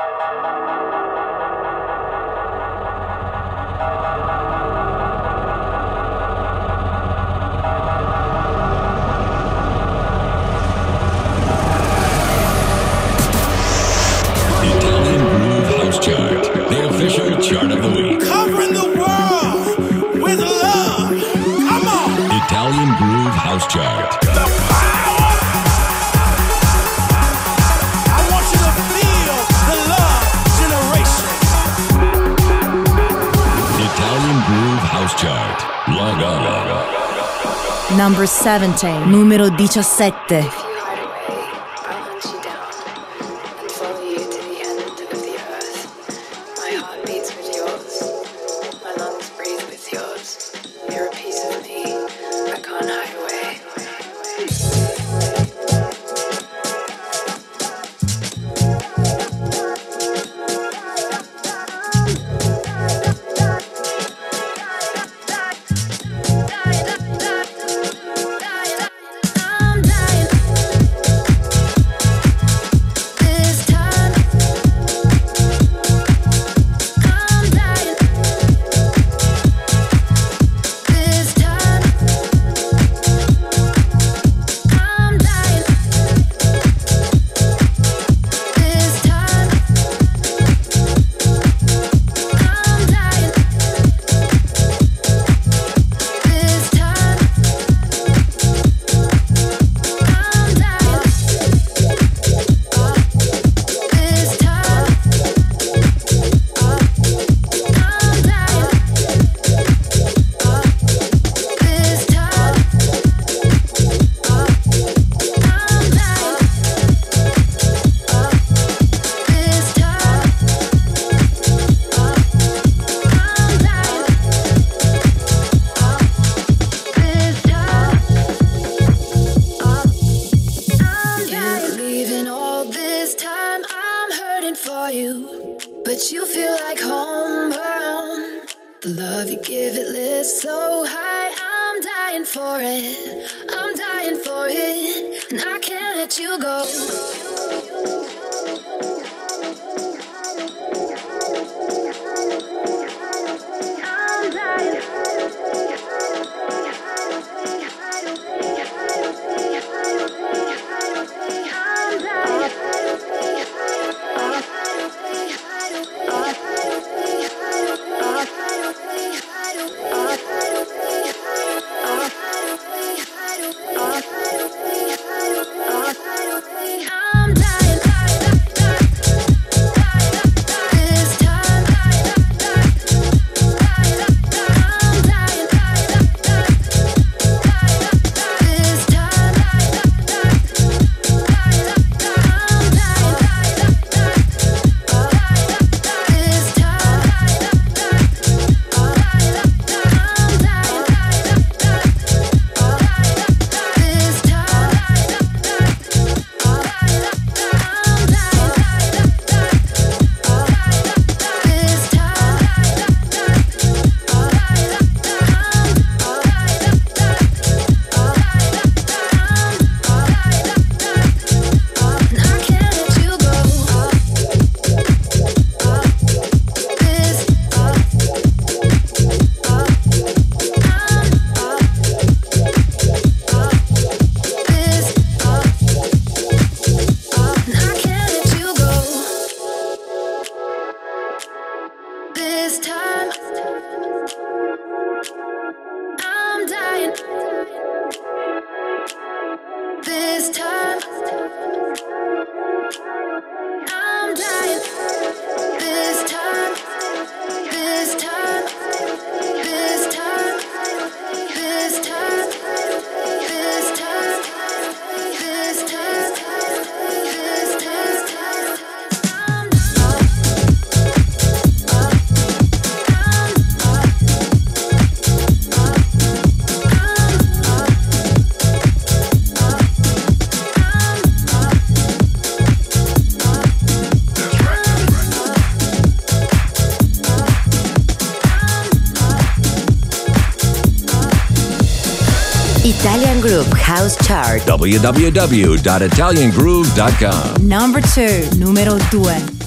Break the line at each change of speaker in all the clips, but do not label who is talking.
Música 17, numero 17.
House Chart.
www.italiangroove.com.
Number 2, numero 2.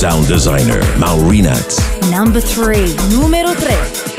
Sound designer Maurinat.
Number 3, numero 3.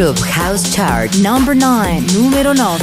Europe House Chart
number 9, numero 9.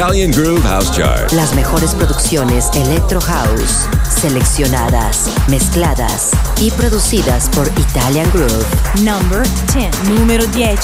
Italian Groove House Chart.
Las mejores producciones Electro House, seleccionadas, mezcladas y producidas por Italian Groove.
Number 10. Número 10.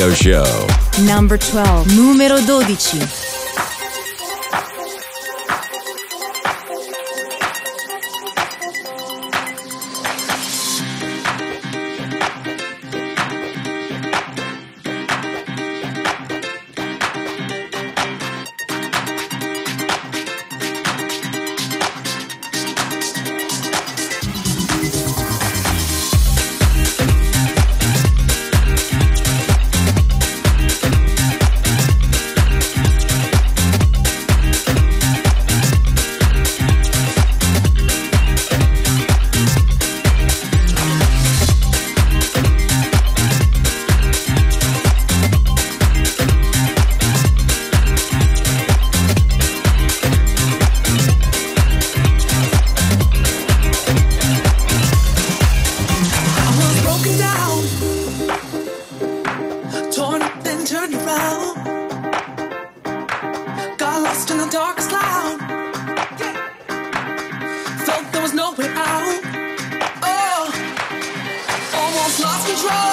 Radio Show.
Number 12. Numero 12. control.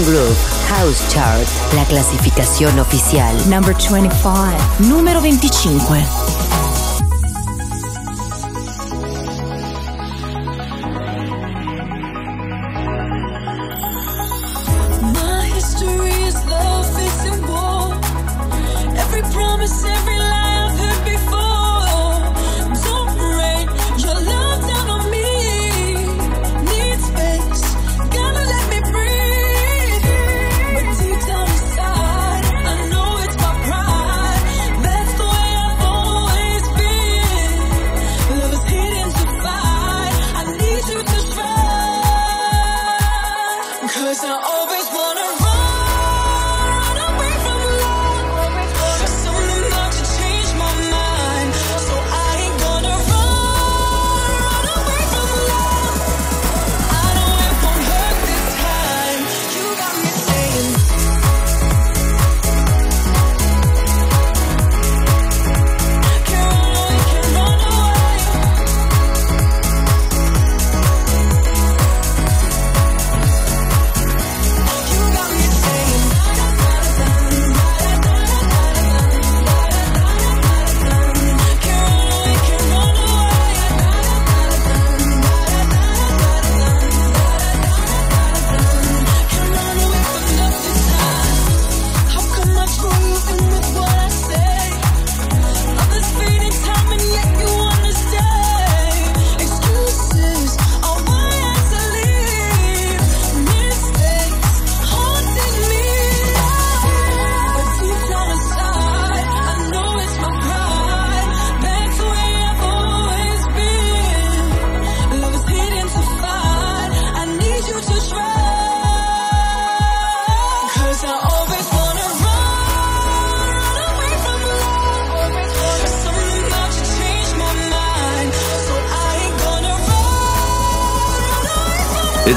Italian Group House Chart, la clasificación oficial.
Number 25. Numero 25.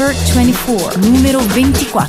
Number 24, numero 24.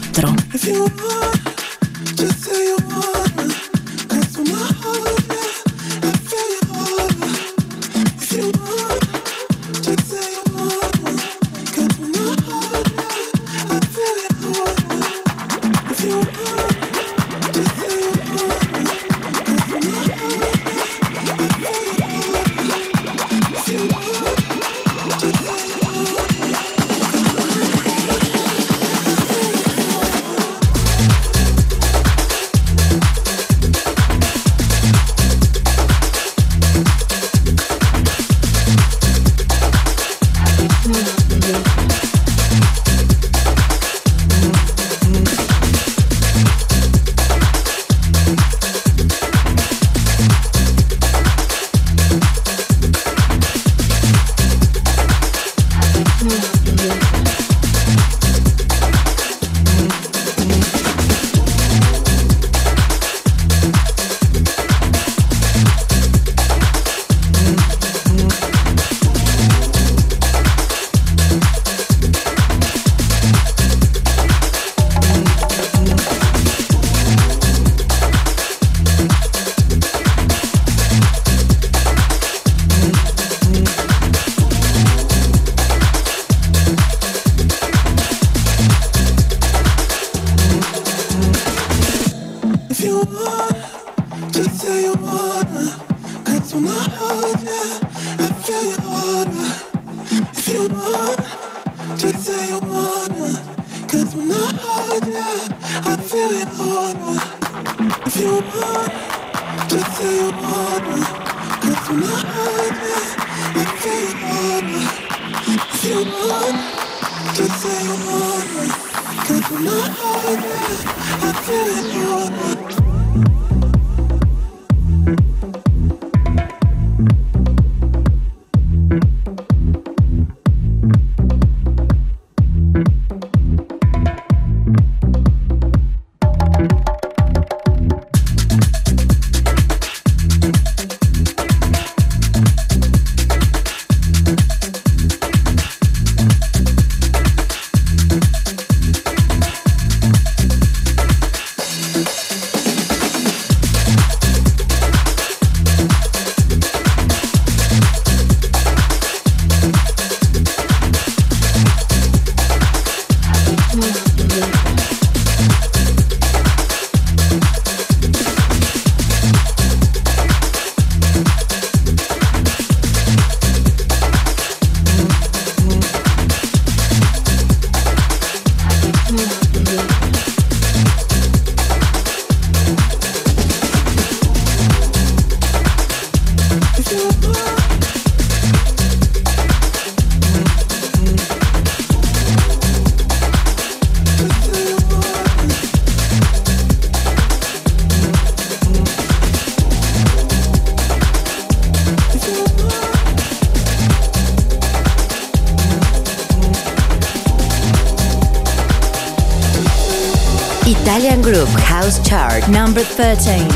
Number 13,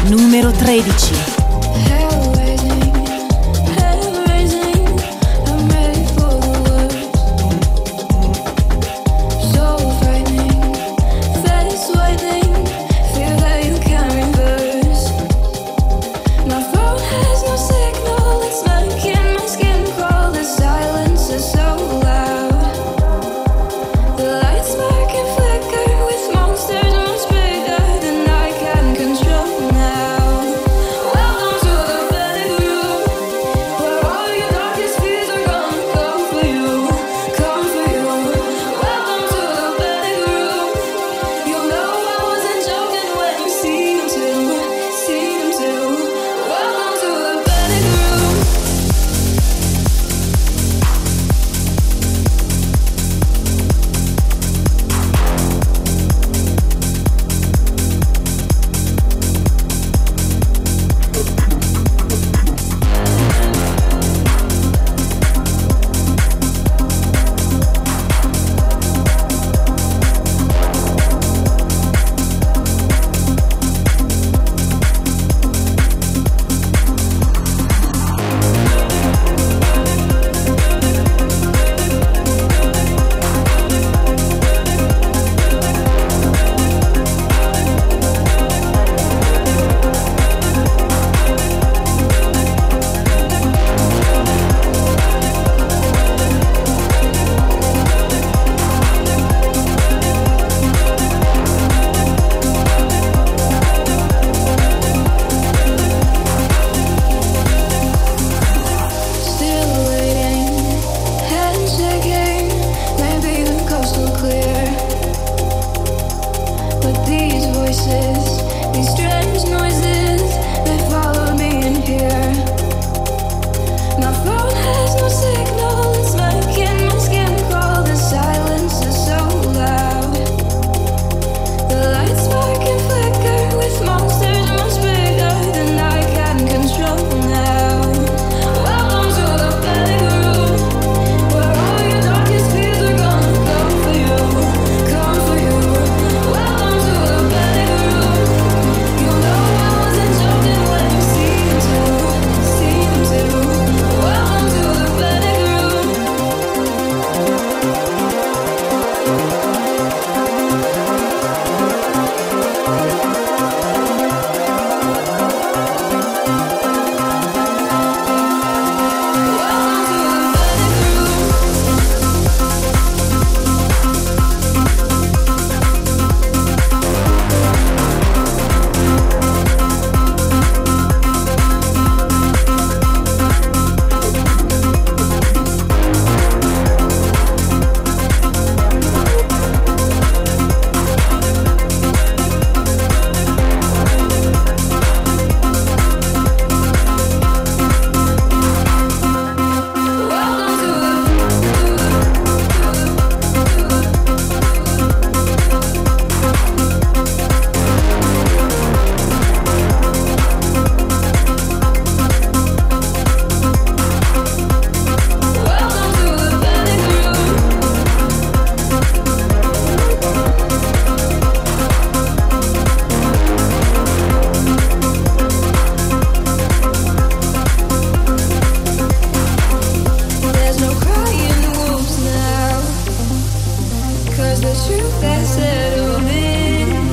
truth that settled in,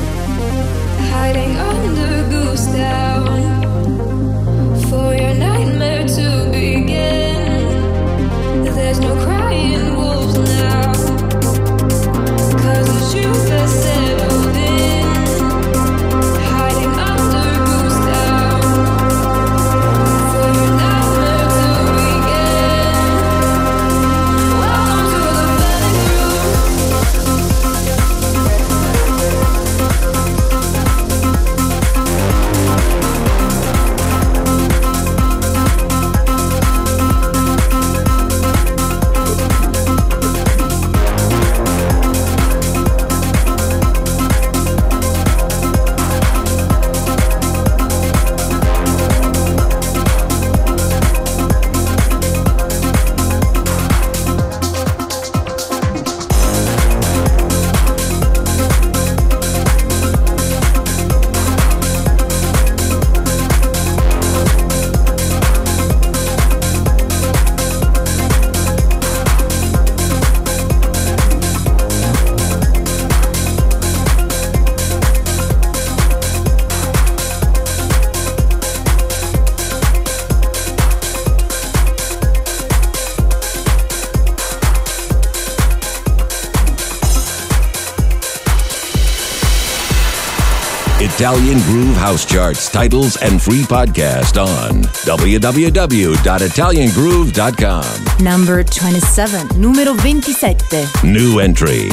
hiding under goose down.
Italian
Groove House Charts titles and free podcast on www.italiangroove.com.
Number 27, numero 27.
New entry.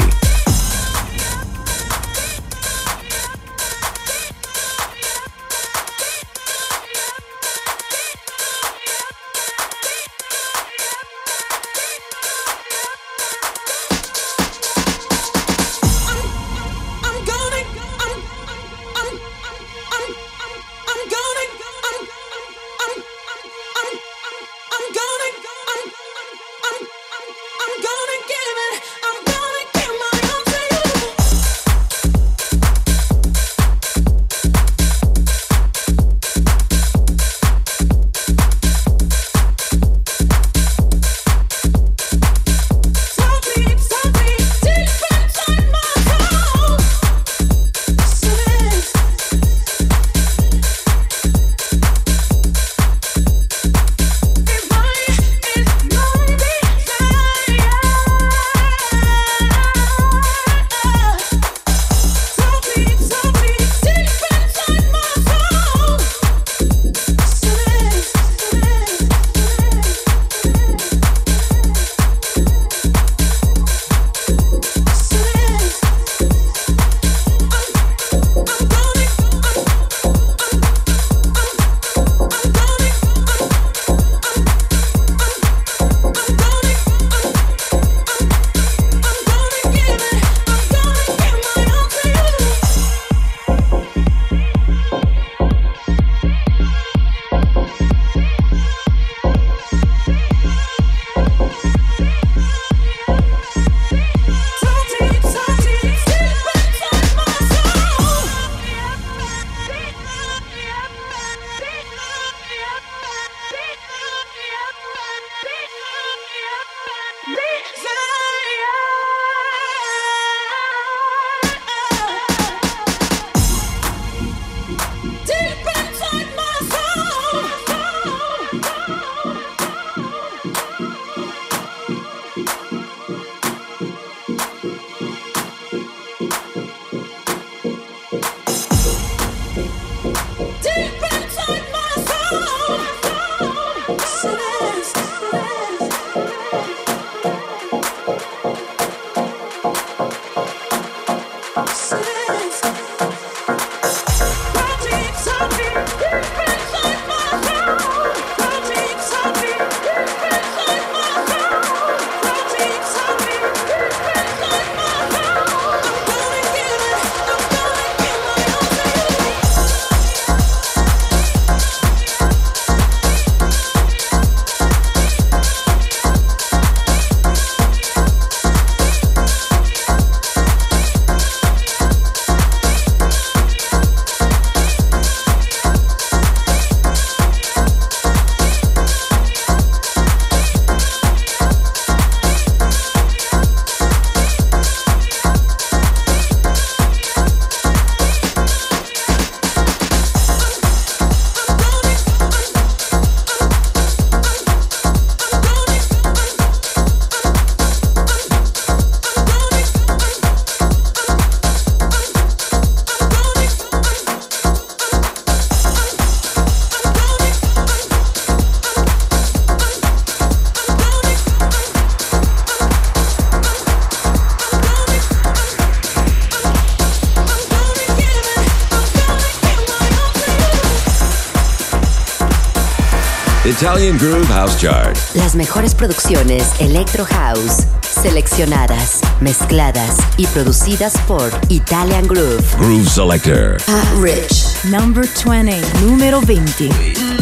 Italian Groove House Chart.
Las mejores producciones Electro House, seleccionadas, mezcladas y producidas por Italian Groove.
Groove Selector.
Rich.
Number 20, numero 20.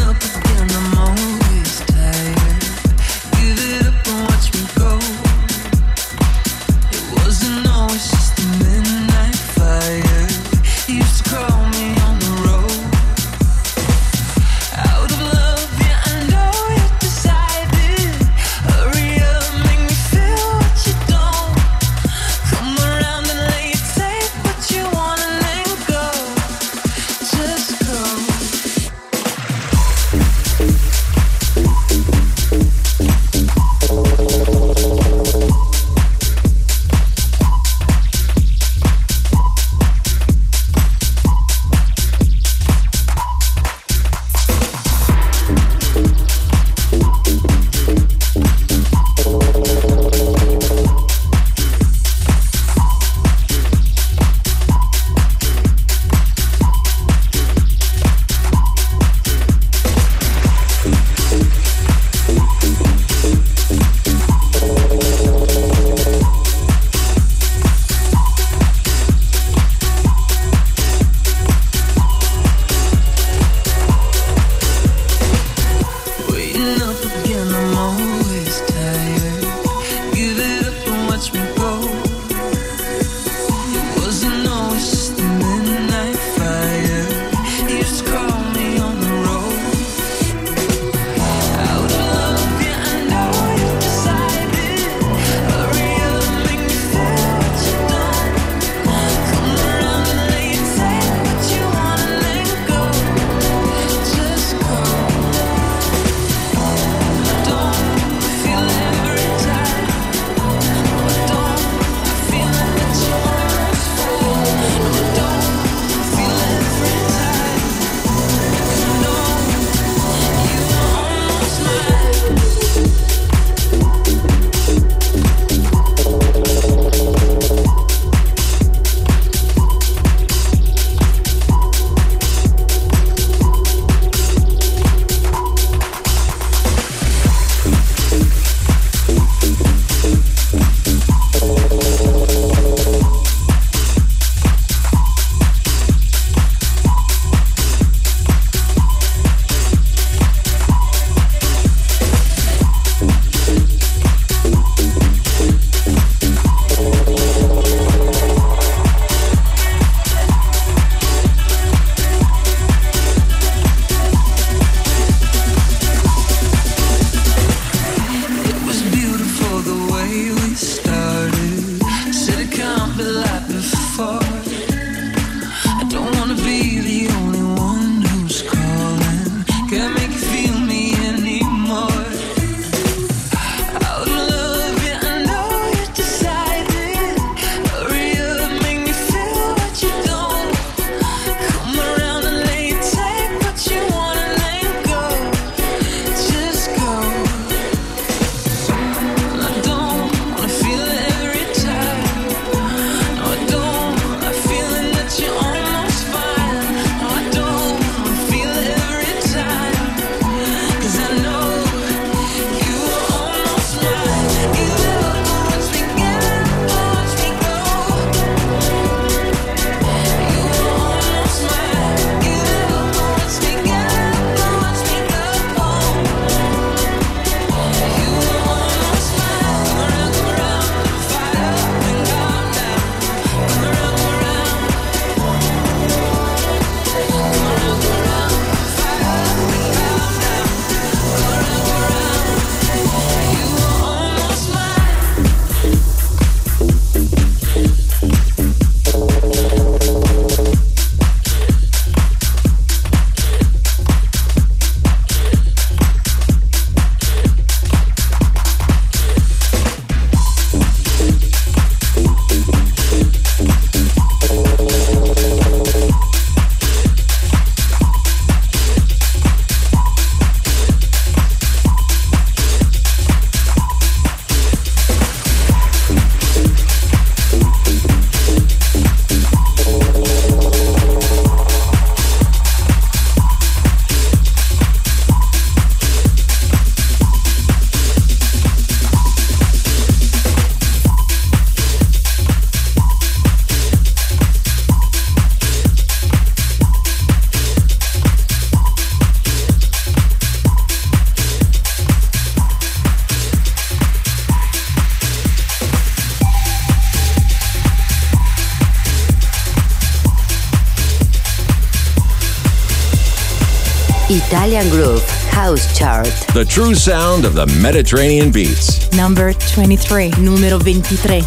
Chart.
The true sound of the Mediterranean beats.
Number 23, numero 23.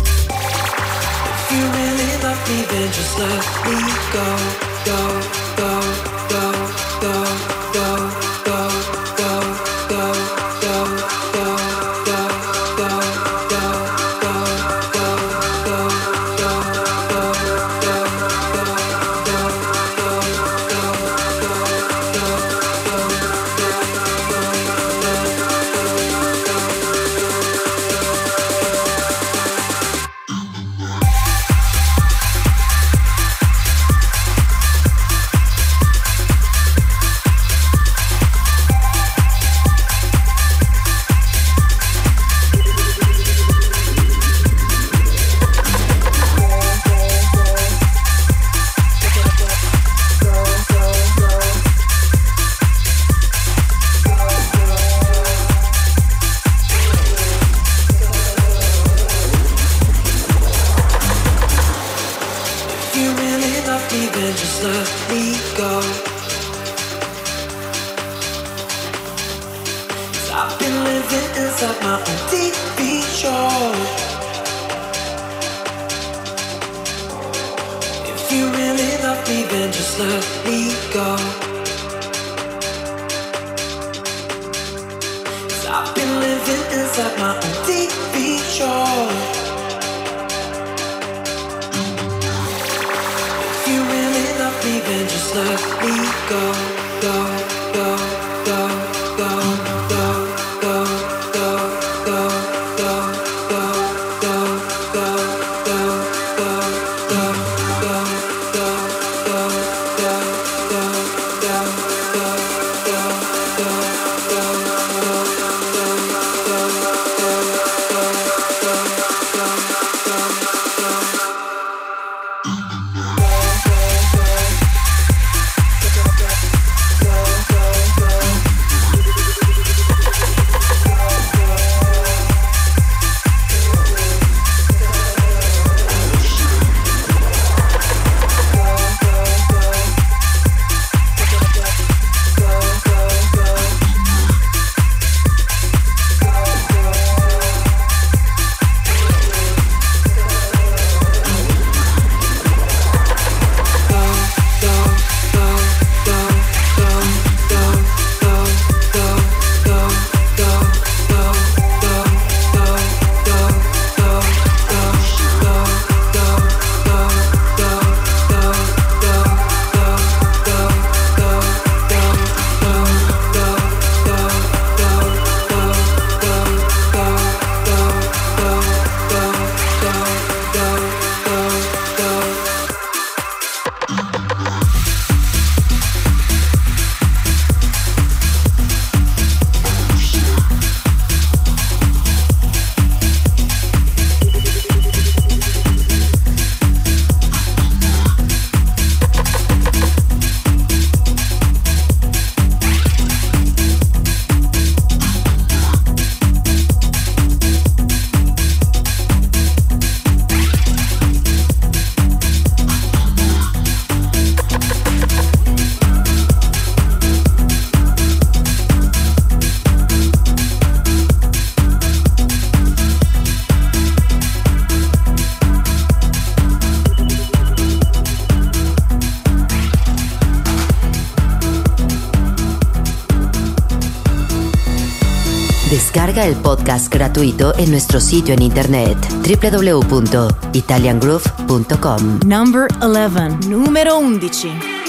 El podcast gratuito en nuestro sitio en internet www.italiangroove.com.
Number 11, número 11.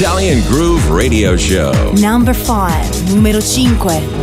Italian Groove Radio Show.
Number 5, numero 5.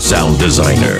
Sound designer.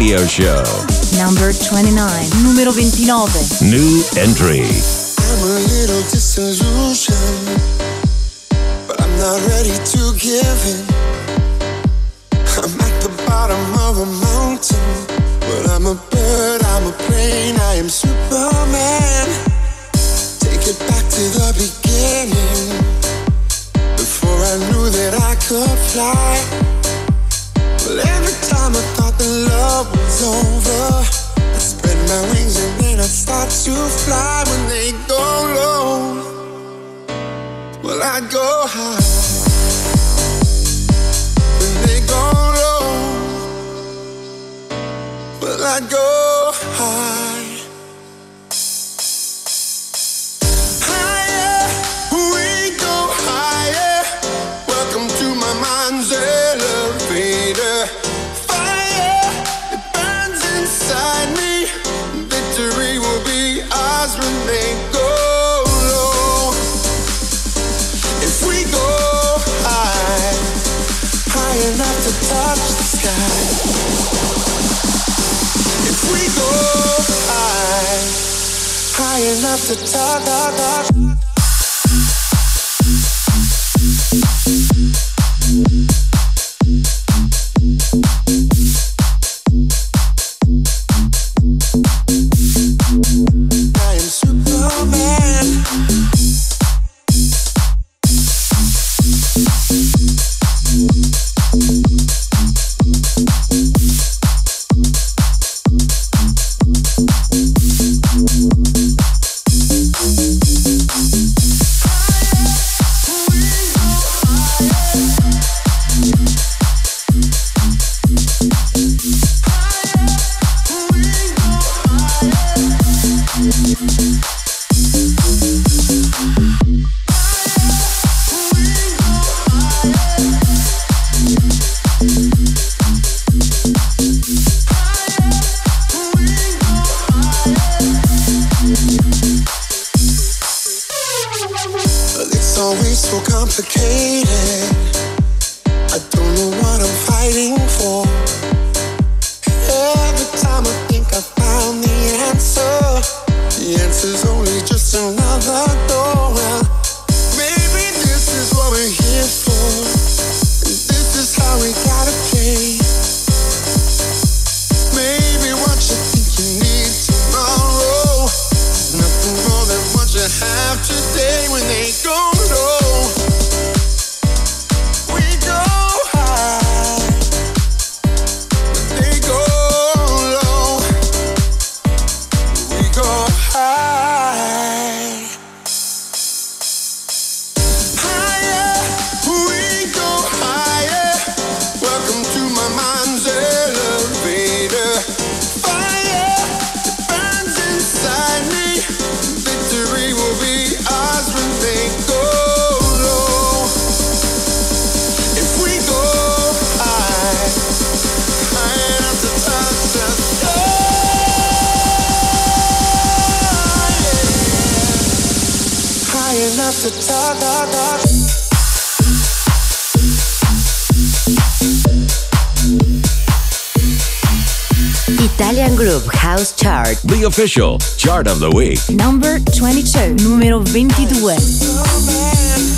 Radio Show.
Number 29, numero 29.
New entry.
Official, Chart of the Week.
Number 22. Numero 22.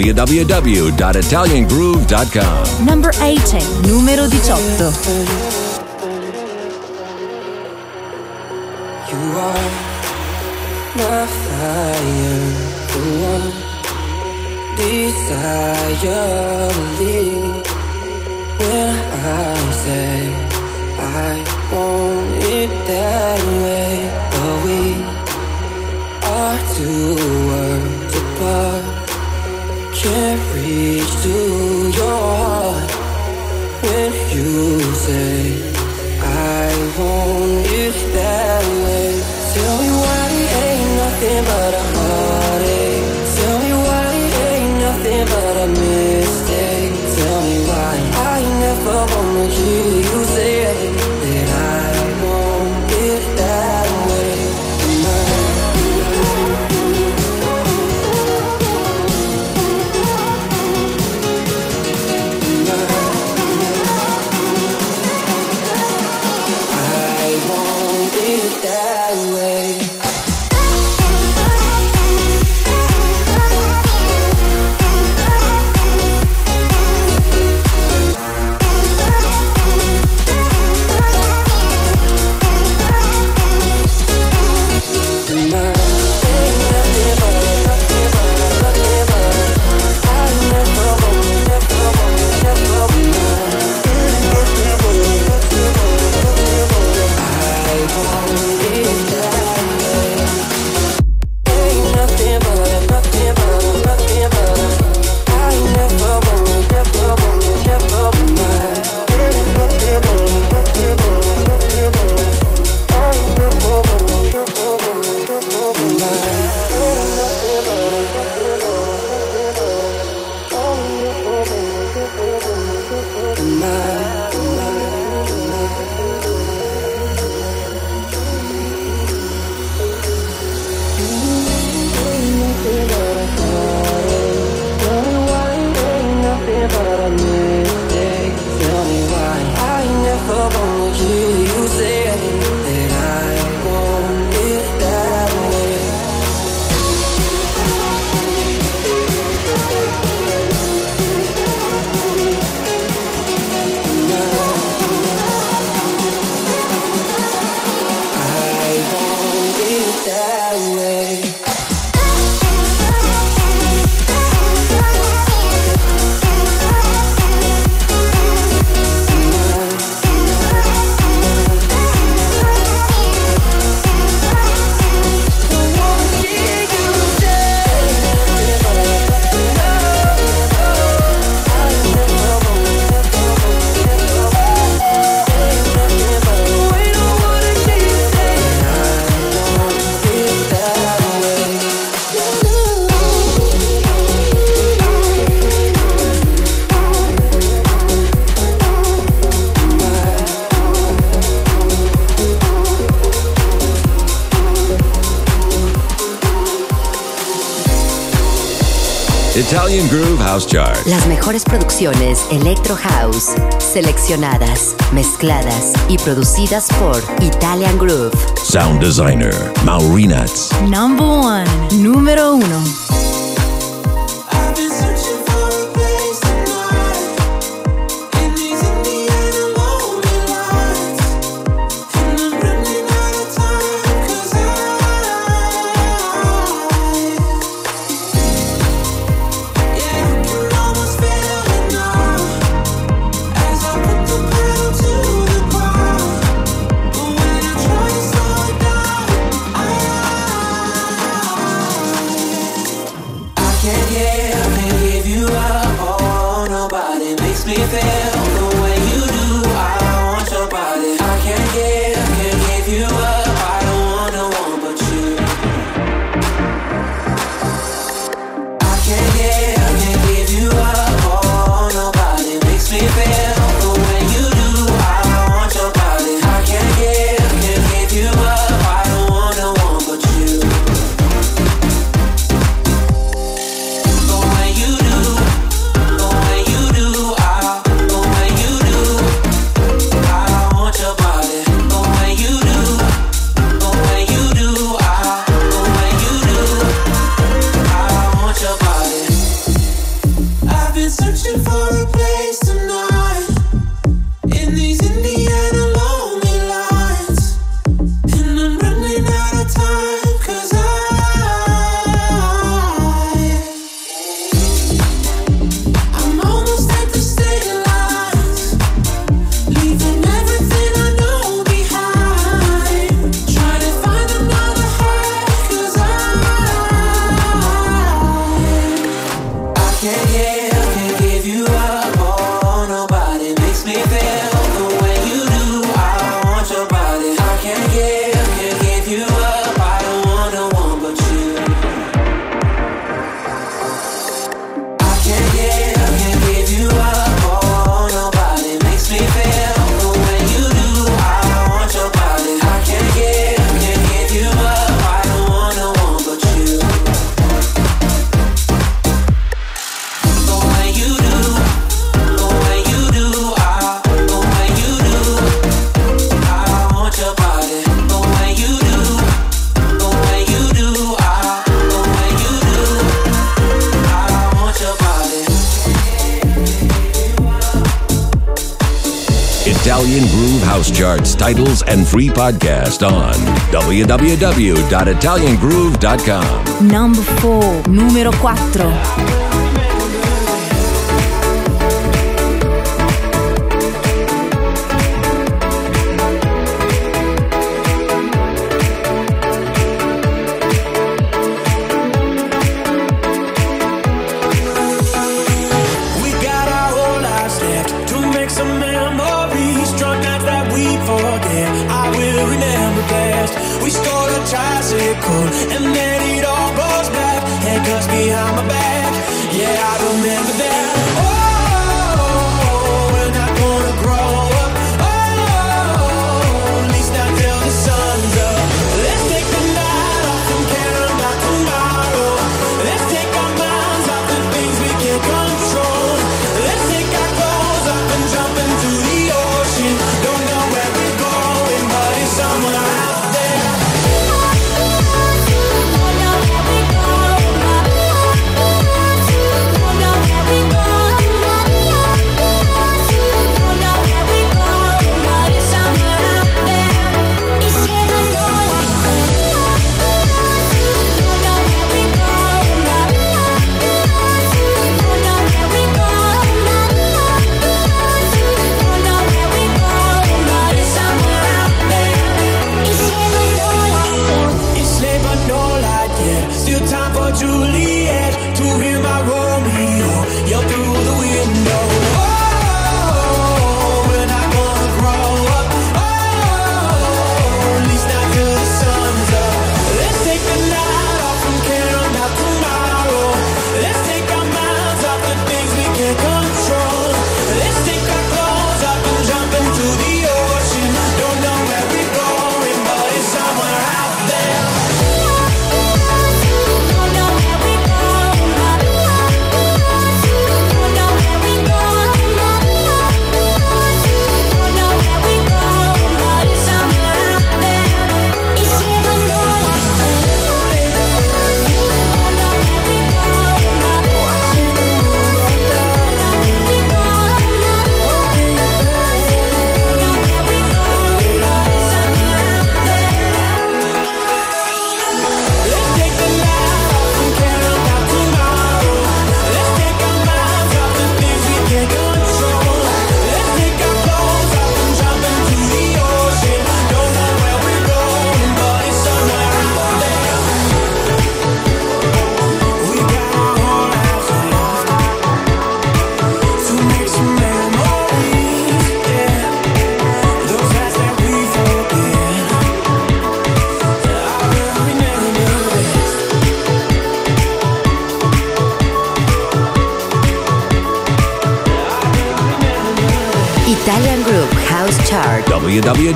www.italiangroove.com.
Number 18, numero 18.
You are my fire, the one desire lead. When I say I want it that
Italian Groove House Chart.
Las mejores producciones Electro House, seleccionadas, mezcladas y producidas por Italian Groove.
Sound Designer, Maurinats.
Number one, número uno.
titles and free podcast on www.italiangroove.com.
Number 4, numero
4.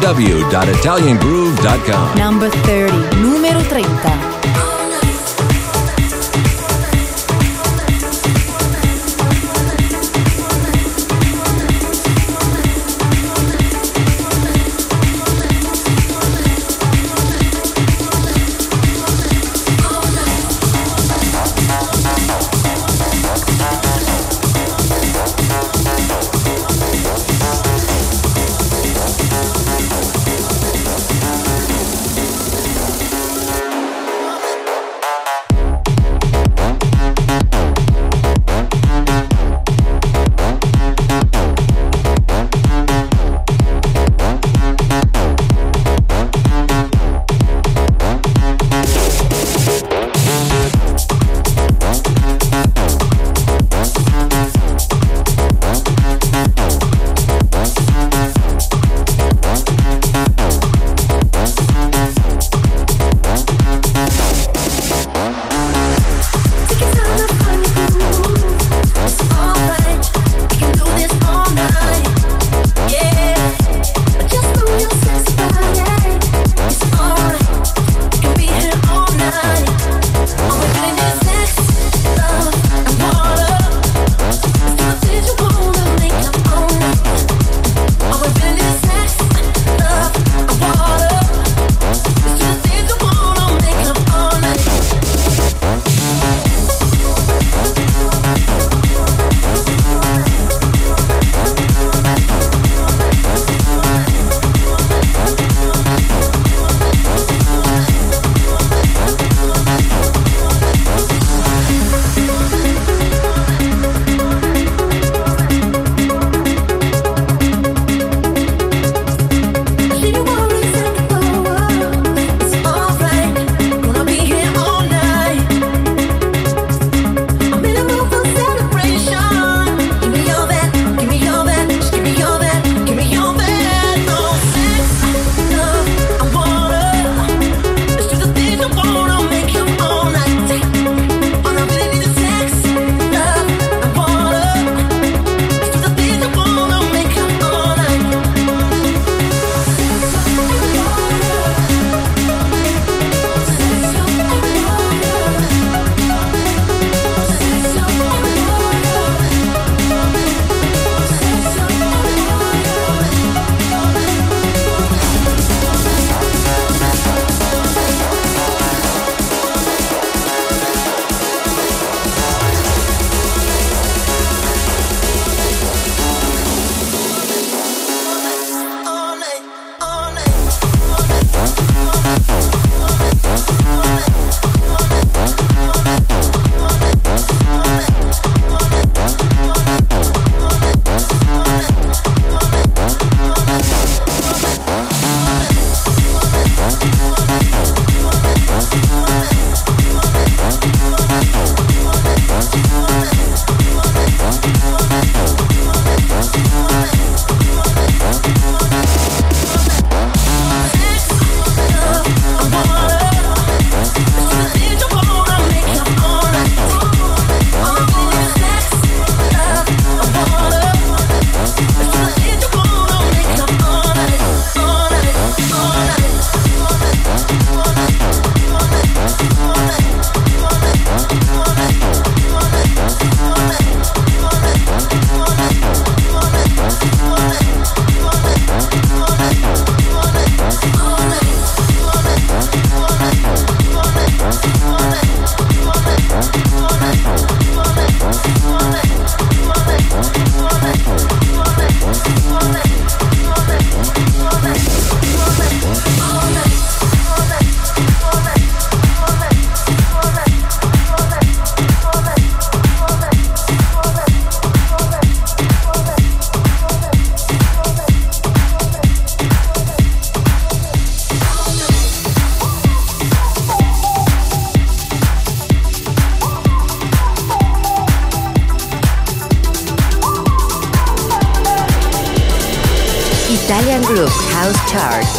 www.italiangroove.com.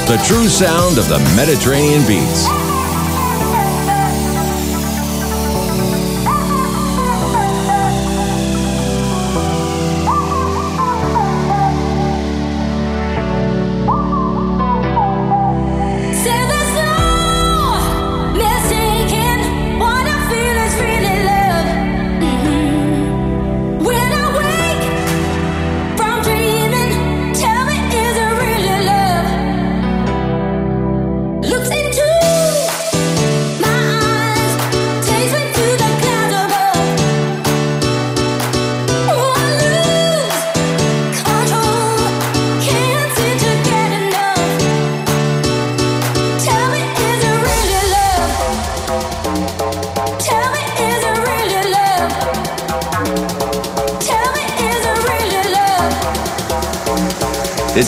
The true sound of the Mediterranean beats.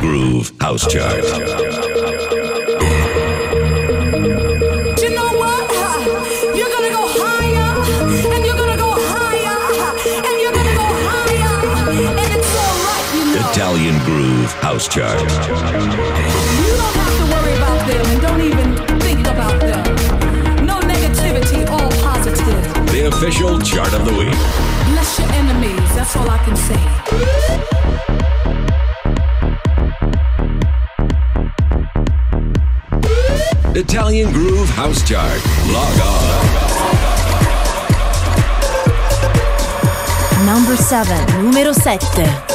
Groove House Chart. Italian Groove House Chart.
You don't have to worry about them and don't even think about them. No negativity, all positive.
The official chart of the week.
Bless your enemies, that's all I can say.
Italian Groove House Chart. Log on.
Number 7, numero 7.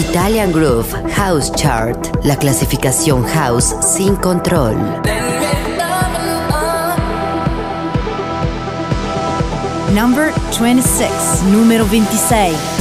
Italian Groove House Chart, la clasificación house sin control.
Number 26, número 26.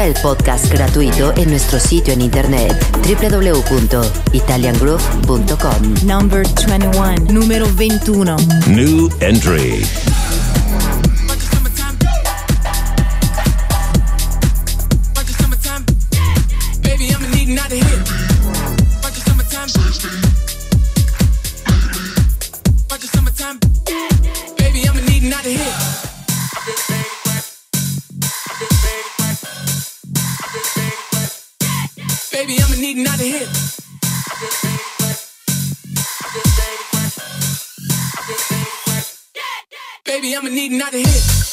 El podcast gratuito en nuestro sitio en internet www.italiangroup.com.
Number 21. Número 21.
New entry. baby, I'ma need another hit. Baby, I'ma need not hit.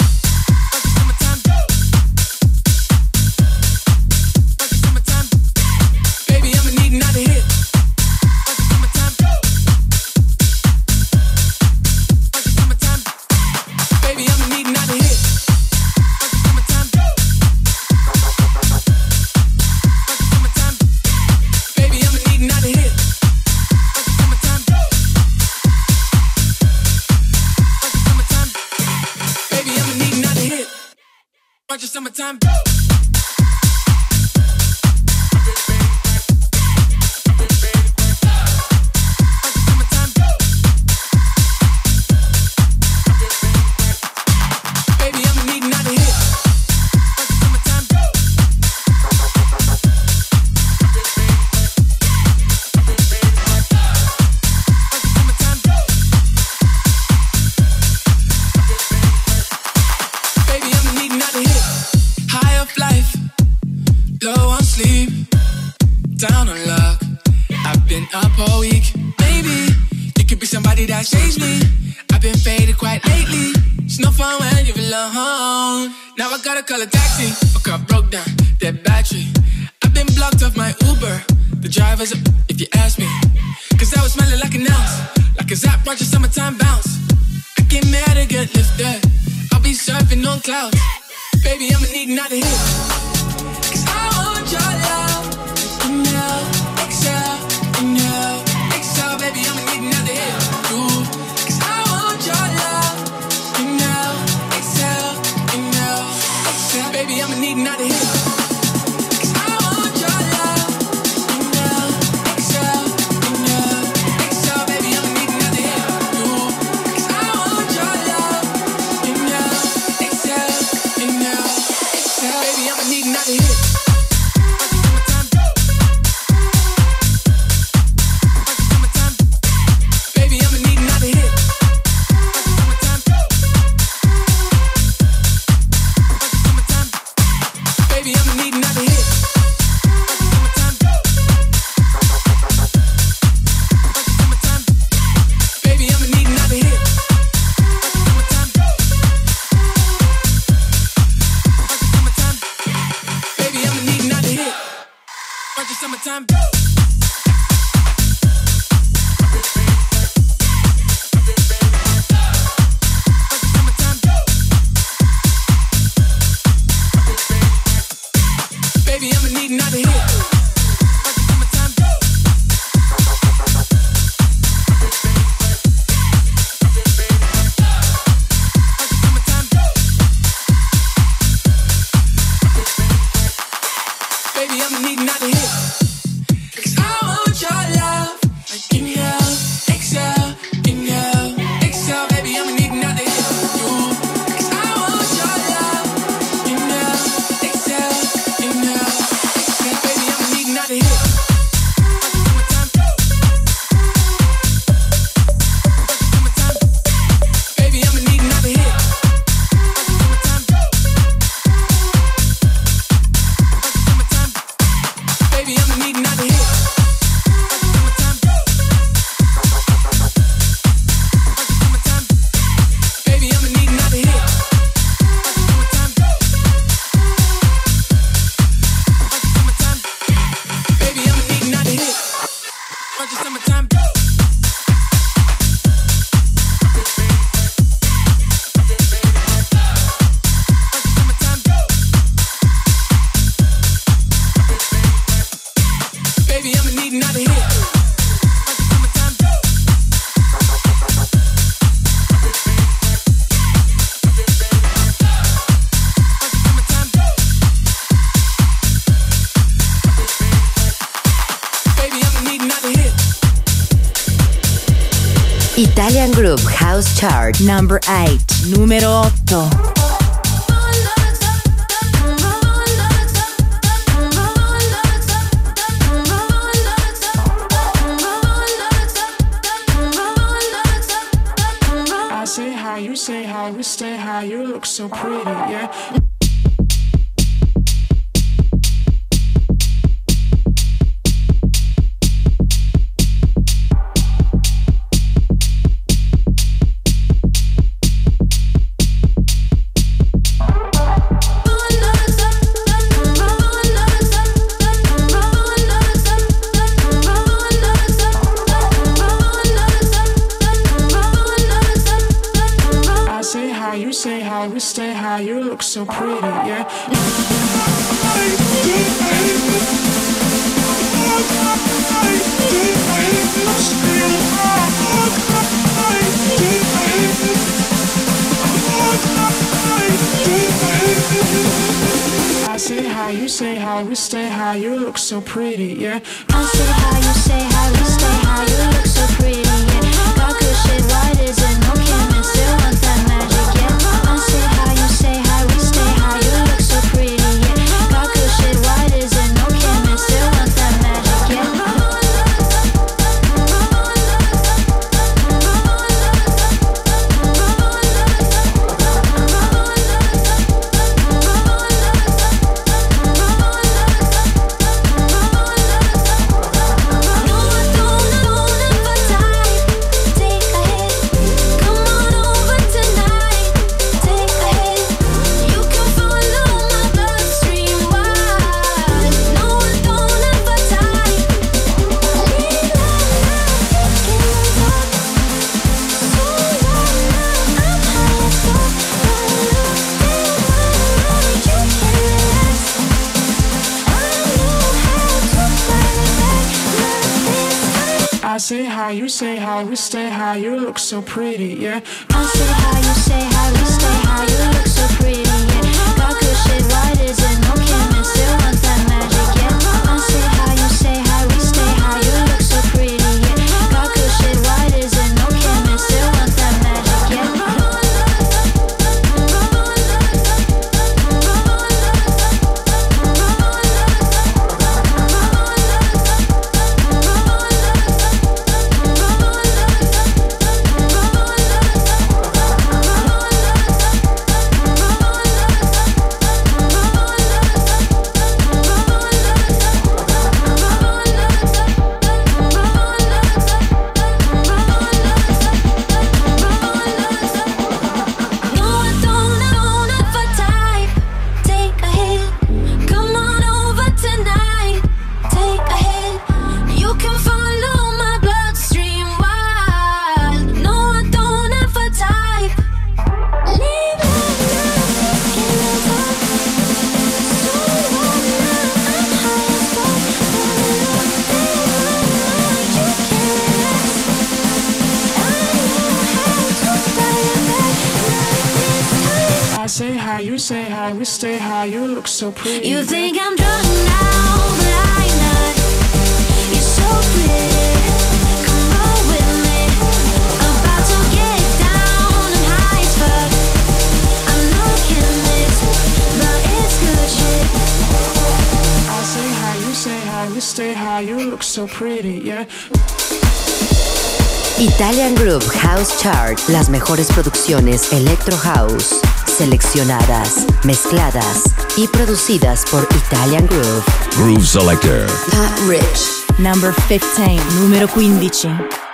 House Chart,
number 8, número 8.
Say how you stay how you look so pretty, yeah. so pretty, yeah. pretty
Chart, las mejores producciones Electro House, seleccionadas, mezcladas y producidas por Italian Groove.
Groove Selector.
Pat Rich.
Number 15. Numero 15.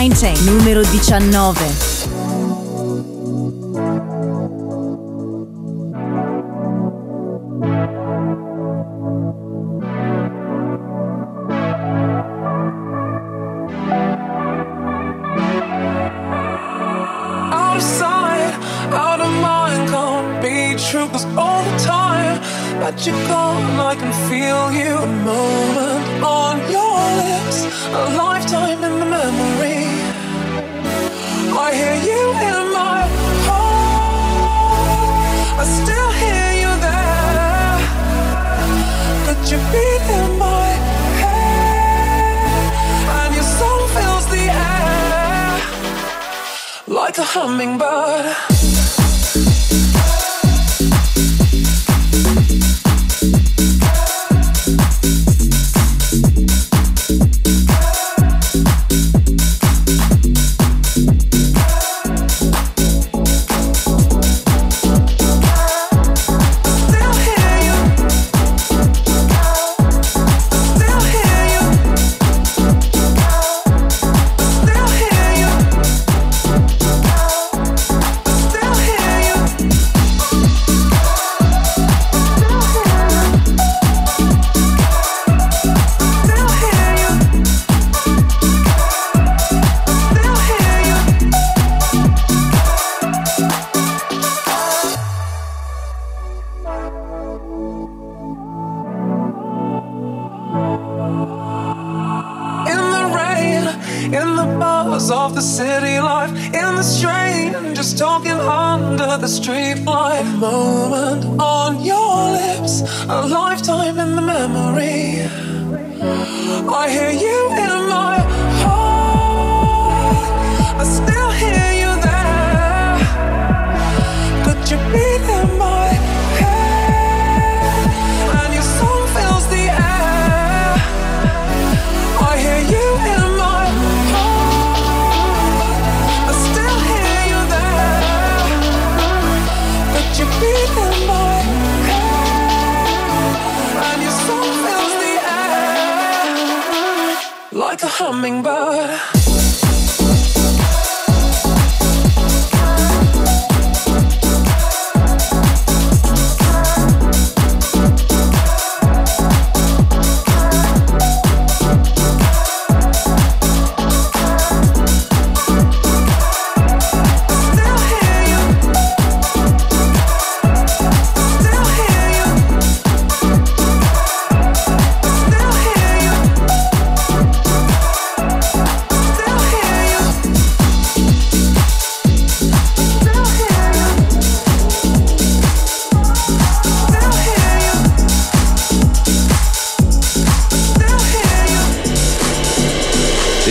Number 19, numero 19.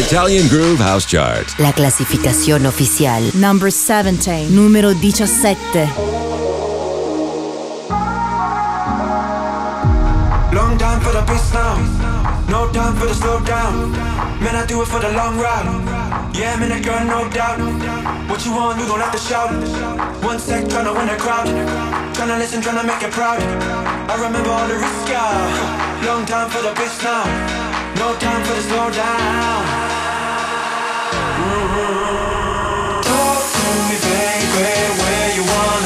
Italian Groove House Chart.
La clasificación oficial.
Number 17, numero 17.
Long time for the beast now. No time for the slow down. Man, I do it for the long ride. Yeah, I'm in a girl, no doubt. What you want, you gon' have to shout. One sec, tryna win a crowd. Tryna listen, tryna make it proud. I remember all the risk, yeah. Long time for the beast now. No time for the slow down.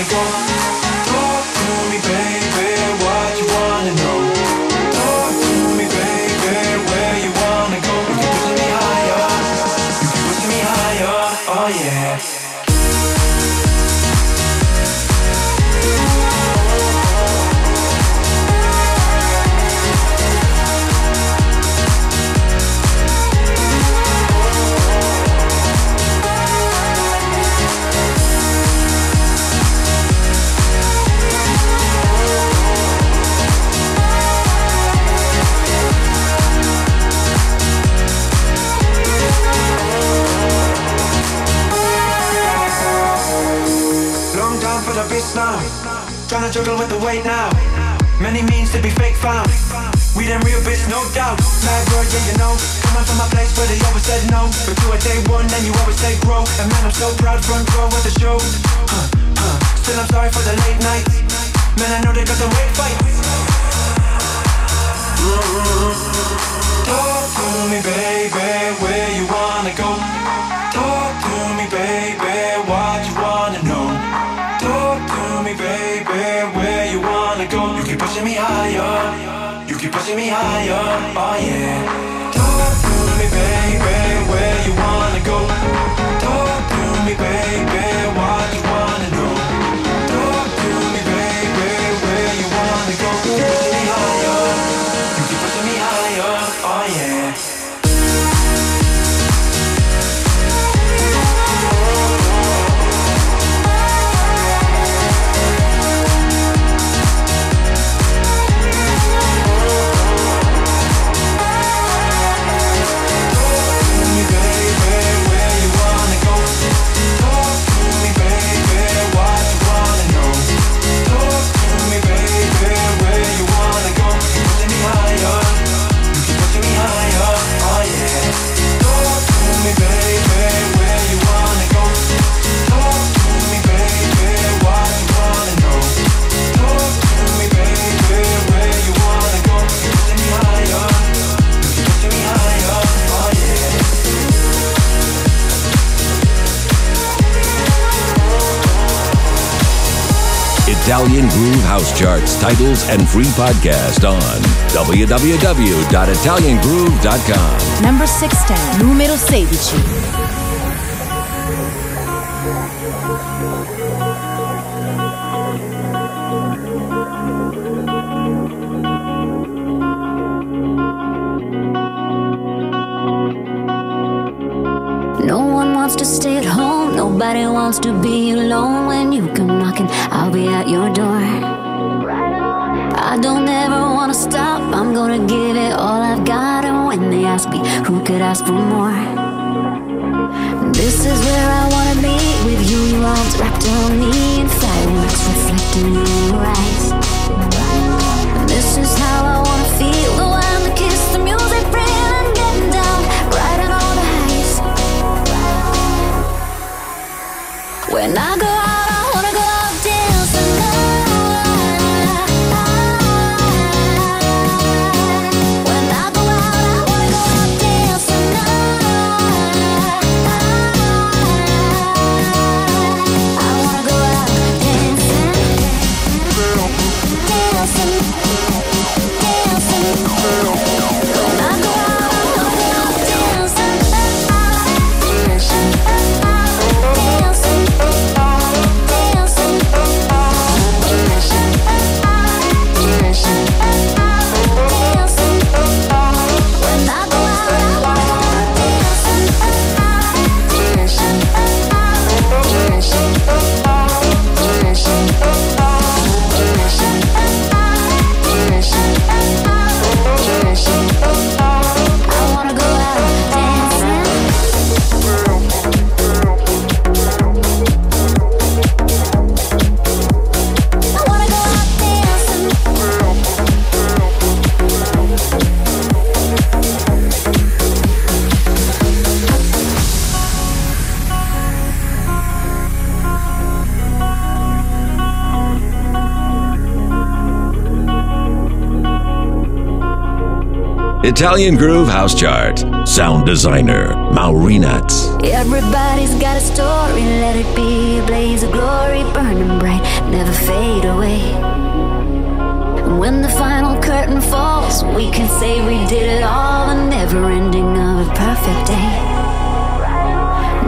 Go? Talk to me, baby, what you wanna know? Tryna juggle with the weight now. Many means to be fake found. We them real bitch, no doubt. Mad girl, yeah, you know. Coming from my place where they always said no. But you a day one, then you always say grow. And man, I'm so proud, front row at the show. Huh, huh. Still, I'm sorry for the late nights. Man, I know they got the weight fights. Talk to me, baby, where you wanna go? Pushing me higher, oh yeah.
Italian Groove House Charts, titles, and free podcast on www.italiangroove.com.
Number 16, numero 16.
No one wants to stay at home. Nobody wants to be be at your door. I don't ever wanna stop. I'm gonna give it all I've got. And when they ask me, who could ask for more? This is where I wanna be with you. Your arms wrapped around me and fireworks reflecting in your eyes. This is how I wanna feel. The wine, the kiss, the music, friend, and getting down, riding all the highs. When I go
Italian Groove House Chart. Sound designer, Maurinats.
Everybody's got a story, let it be a blaze of glory, burning bright, never fade away. When the final curtain falls, we can say we did it all, the never ending of a perfect day.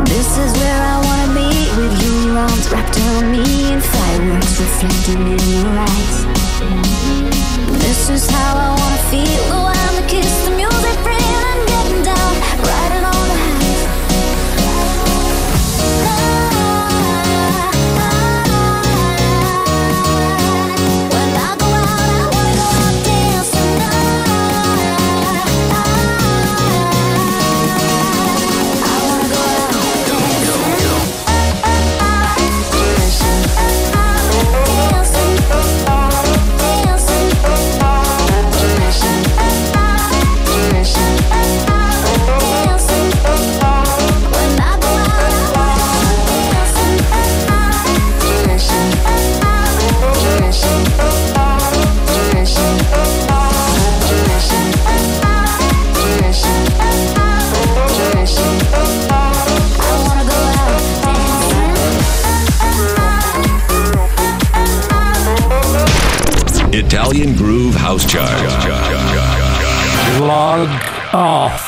This is where I wanna be with you, your arms wrapped around me, and fireworks reflecting in your eyes. This is how I wanna feel, kiss, the
Italian Groove House Chart.
Log off.